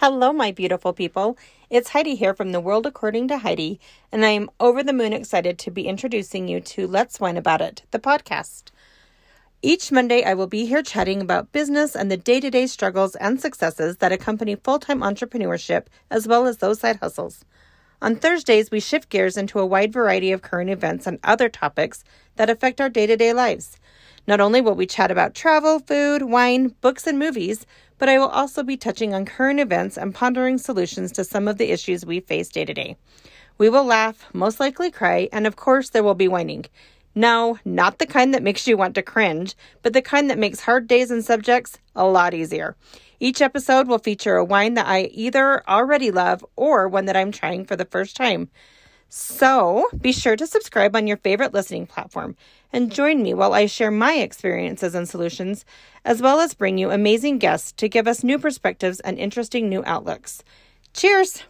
Hello, my beautiful people. It's Heidi here from The World According to Heidi, and I am over the moon excited to be introducing you to Let's Whine About It, the podcast. Each Monday, I will be here chatting about business and the day to day struggles and successes that accompany full time entrepreneurship, as well as those side hustles. On Thursdays, we shift gears into a wide variety of current events and other topics that affect our day to day lives. Not only will we chat about travel, food, wine, books, and movies, but I will also be touching on current events and pondering solutions to some of the issues we face day to day. We will laugh, most likely cry, and of course, there will be whining. No, not the kind that makes you want to cringe, but the kind that makes hard days and subjects a lot easier. Each episode will feature a wine that I either already love or one that I'm trying for the first time. So be sure to subscribe on your favorite listening platform and join me while I share my experiences and solutions, as well as bring you amazing guests to give us new perspectives and interesting new outlooks. Cheers!